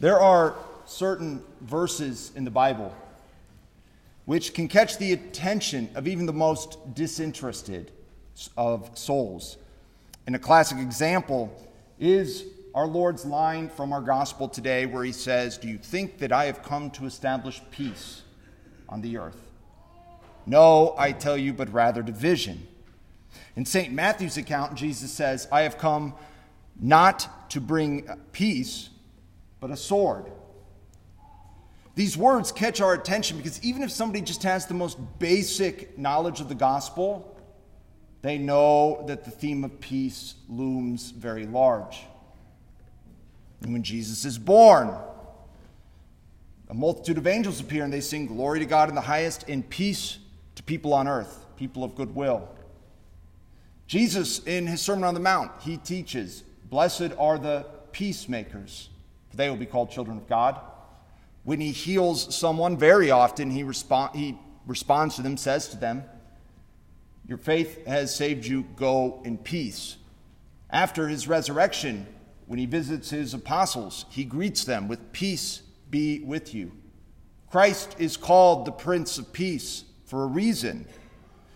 There are certain verses in the Bible which can catch the attention of even the most disinterested of souls. And a classic example is our Lord's line from our gospel today, where he says, Do you think that I have come to establish peace on the earth? No, I tell you, but rather division. In St. Matthew's account, Jesus says, I have come not to bring peace, but a sword. These words catch our attention because even if somebody just has the most basic knowledge of the gospel, they know that the theme of peace looms very large. And when Jesus is born, a multitude of angels appear and they sing, Glory to God in the highest, and peace to people on earth, people of goodwill. Jesus, in his Sermon on the Mount, he teaches, Blessed are the peacemakers, for they will be called children of God. When he heals someone, very often he, respond, he responds to them, says to them, Your faith has saved you, go in peace. After his resurrection, when he visits his apostles, he greets them with, Peace be with you. Christ is called the Prince of Peace for a reason.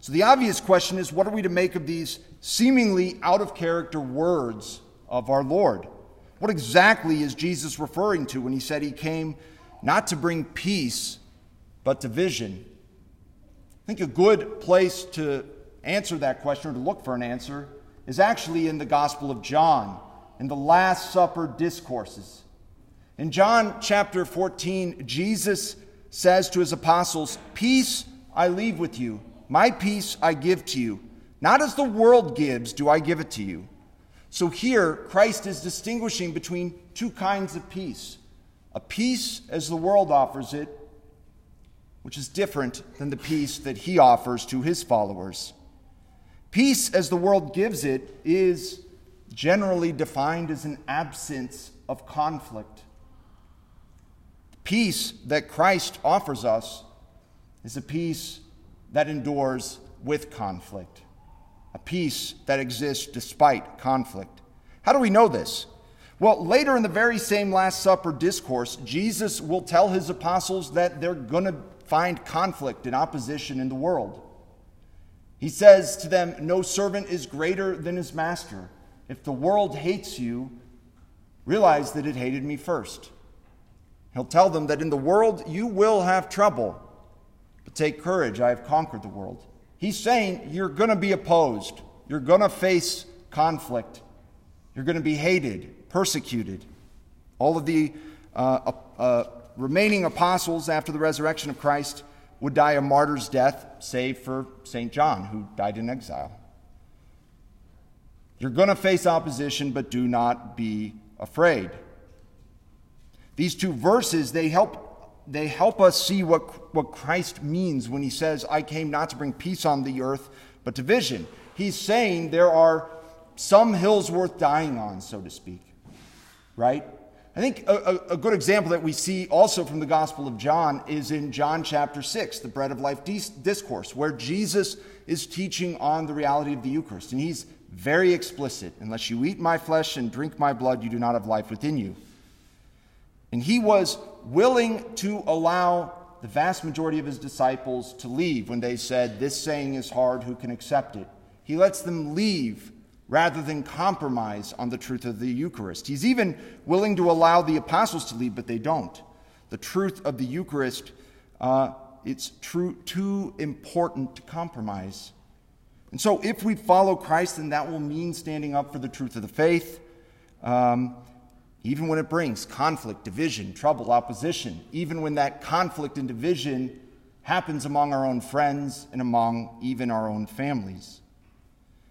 So the obvious question is what are we to make of these seemingly out of character words of our Lord? What exactly is Jesus referring to when he said he came not to bring peace, but division? I think a good place to answer that question or to look for an answer is actually in the Gospel of John, in the Last Supper discourses. In John chapter 14, Jesus says to his apostles, Peace I leave with you, my peace I give to you. Not as the world gives, do I give it to you. So here, Christ is distinguishing between two kinds of peace a peace as the world offers it, which is different than the peace that he offers to his followers. Peace as the world gives it is generally defined as an absence of conflict. Peace that Christ offers us is a peace that endures with conflict, a peace that exists despite conflict. How do we know this? Well, later in the very same Last Supper discourse, Jesus will tell his apostles that they're going to find conflict and opposition in the world. He says to them, No servant is greater than his master. If the world hates you, realize that it hated me first. He'll tell them that in the world you will have trouble, but take courage, I have conquered the world. He's saying you're going to be opposed, you're going to face conflict, you're going to be hated, persecuted. All of the uh, uh, remaining apostles after the resurrection of Christ would die a martyr's death, save for St. John, who died in exile. You're going to face opposition, but do not be afraid. These two verses, they help, they help us see what, what Christ means when he says, I came not to bring peace on the earth, but division. He's saying there are some hills worth dying on, so to speak. Right? I think a, a, good example that we see also from the Gospel of John is in John chapter 6, the Bread of Life discourse, where Jesus is teaching on the reality of the Eucharist. And he's very explicit unless you eat my flesh and drink my blood, you do not have life within you. And he was willing to allow the vast majority of his disciples to leave when they said, This saying is hard, who can accept it? He lets them leave rather than compromise on the truth of the Eucharist. He's even willing to allow the apostles to leave, but they don't. The truth of the Eucharist, uh, it's true, too important to compromise. And so, if we follow Christ, then that will mean standing up for the truth of the faith. Um, even when it brings conflict, division, trouble, opposition, even when that conflict and division happens among our own friends and among even our own families.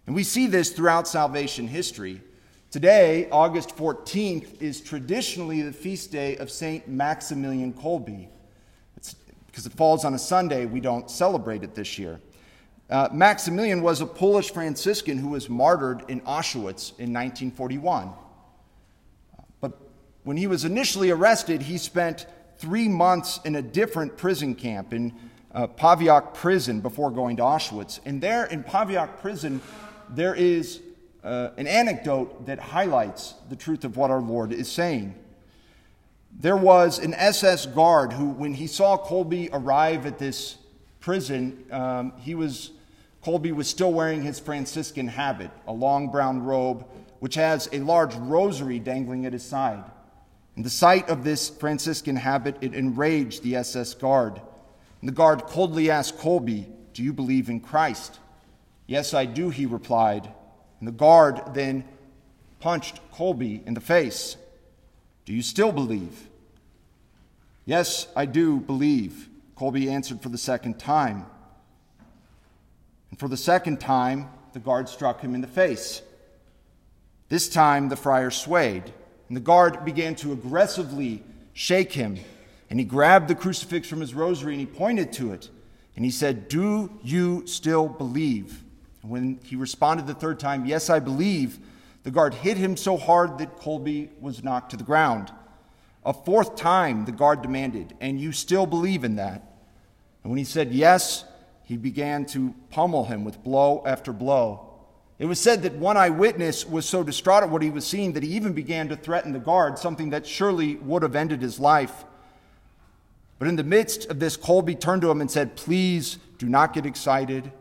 And we see this throughout salvation history. Today, August 14th, is traditionally the feast day of St. Maximilian Kolbe. It's, because it falls on a Sunday, we don't celebrate it this year. Uh, Maximilian was a Polish Franciscan who was martyred in Auschwitz in 1941. When he was initially arrested, he spent three months in a different prison camp in uh, Pawiak prison before going to Auschwitz. And there in Pawiak prison, there is uh, an anecdote that highlights the truth of what our Lord is saying. There was an SS guard who, when he saw Kolbe arrive at this prison, um, he was Kolbe was still wearing his Franciscan habit, a long brown robe, which has a large rosary dangling at his side. And the sight of this Franciscan habit, it enraged the SS guard. And the guard coldly asked Kolbe, Do you believe in Christ? Yes, I do, he replied. And the guard then punched Kolbe in the face. Do you still believe? Yes, I do believe, Kolbe answered for the second time. And for the second time, the guard struck him in the face. This time, the friar swayed, and the guard began to aggressively shake him. And he grabbed the crucifix from his rosary and he pointed to it. And he said, Do you still believe? And when he responded the third time, Yes, I believe, the guard hit him so hard that Kolbe was knocked to the ground. A fourth time, the guard demanded, And you still believe in that? And when he said yes, he began to pummel him with blow after blow. It was said that one eyewitness was so distraught at what he was seeing that he even began to threaten the guard, something that surely would have ended his life. But in the midst of this, Kolbe turned to him and said, Please do not get excited.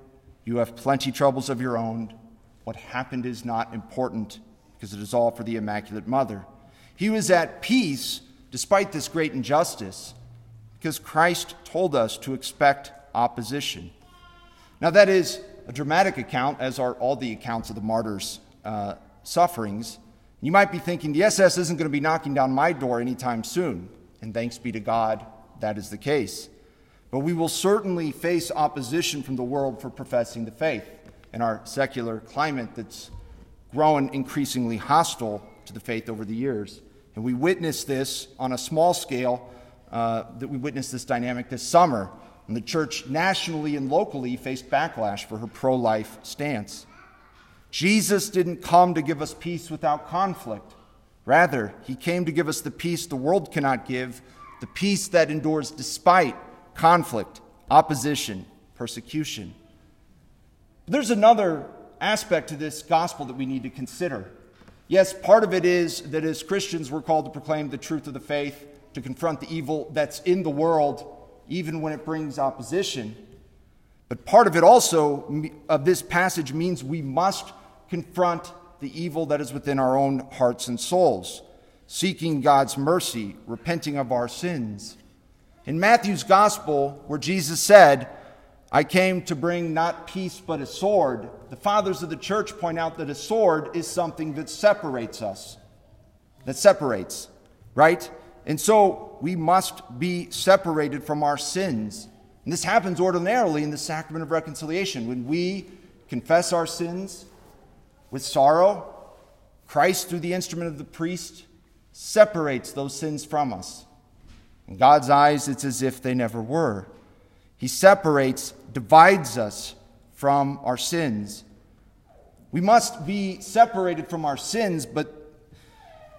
You have plenty troubles of your own. What happened is not important because it is all for the Immaculate Mother. He was at peace despite this great injustice, because Christ told us to expect opposition. Now, that is a dramatic account, as are all the accounts of the martyrs' uh, sufferings. You might be thinking, the SS isn't going to be knocking down my door anytime soon. And thanks be to God, that is the case. But we will certainly face opposition from the world for professing the faith in our secular climate that's grown increasingly hostile to the faith over the years. And we witnessed this on a small scale, uh, that we witnessed this dynamic this summer. And the church nationally and locally faced backlash for her pro life stance. Jesus didn't come to give us peace without conflict. Rather, he came to give us the peace the world cannot give, the peace that endures despite conflict, opposition, persecution. But there's another aspect to this gospel that we need to consider. Yes, part of it is that as Christians, we're called to proclaim the truth of the faith, to confront the evil that's in the world, even when it brings opposition. But part of it also, of this passage, means we must confront the evil that is within our own hearts and souls, seeking God's mercy, repenting of our sins. In Matthew's gospel, where Jesus said, I came to bring not peace but a sword. The fathers of the church point out that a sword is something that separates us, that separates, right? And so we must be separated from our sins. And this happens ordinarily in the sacrament of reconciliation. When we confess our sins with sorrow, Christ, through the instrument of the priest, separates those sins from us. In God's eyes, it's as if they never were. He separates, divides us from our sins. We must be separated from our sins, but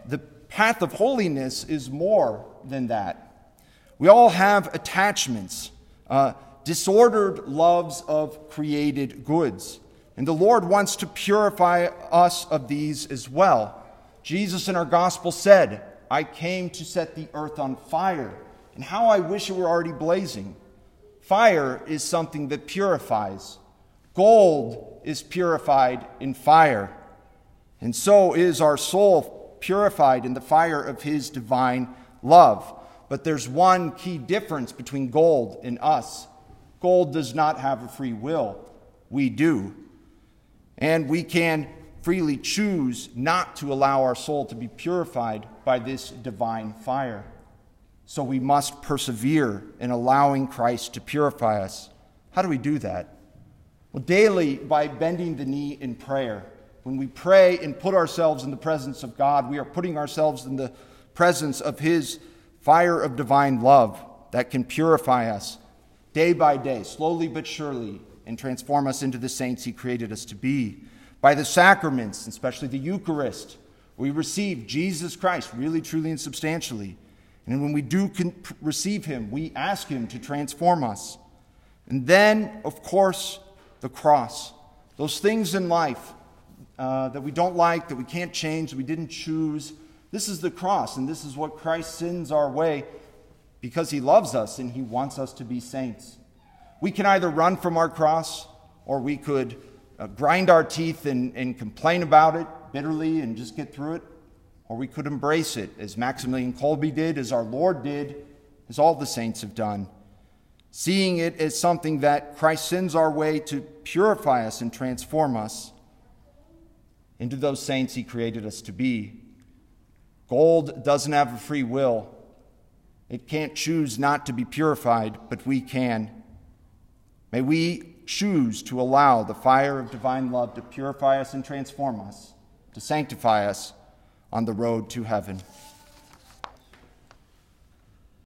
the path of holiness is more than that. We all have attachments, uh, disordered loves of created goods. And the Lord wants to purify us of these as well. Jesus in our gospel said, I came to set the earth on fire. And how I wish it were already blazing. Fire is something that purifies. Gold is purified in fire. And so is our soul purified in the fire of His divine love. But there's one key difference between gold and us gold does not have a free will, we do. And we can freely choose not to allow our soul to be purified by this divine fire. So we must persevere in allowing Christ to purify us. How do we do that? Well, daily by bending the knee in prayer. When we pray and put ourselves in the presence of God, we are putting ourselves in the presence of His fire of divine love that can purify us day by day, slowly but surely, and transform us into the saints He created us to be. By the sacraments, especially the Eucharist, we receive Jesus Christ really, truly, and substantially. And when we do receive Him, we ask Him to transform us. And then, of course, the cross. Those things in life uh, that we don't like, that we can't change, that we didn't choose. This is the cross, and this is what Christ sends our way because he loves us and he wants us to be saints. We can either run from our cross or we could uh, grind our teeth and, and complain about it bitterly and just get through it, or we could embrace it as Maximilian Kolbe did, as our Lord did, as all the saints have done, seeing it as something that Christ sends our way to purify us and transform us into those saints he created us to be. Gold doesn't have a free will. It can't choose not to be purified, but we can. May we choose to allow the fire of divine love to purify us and transform us, to sanctify us on the road to heaven.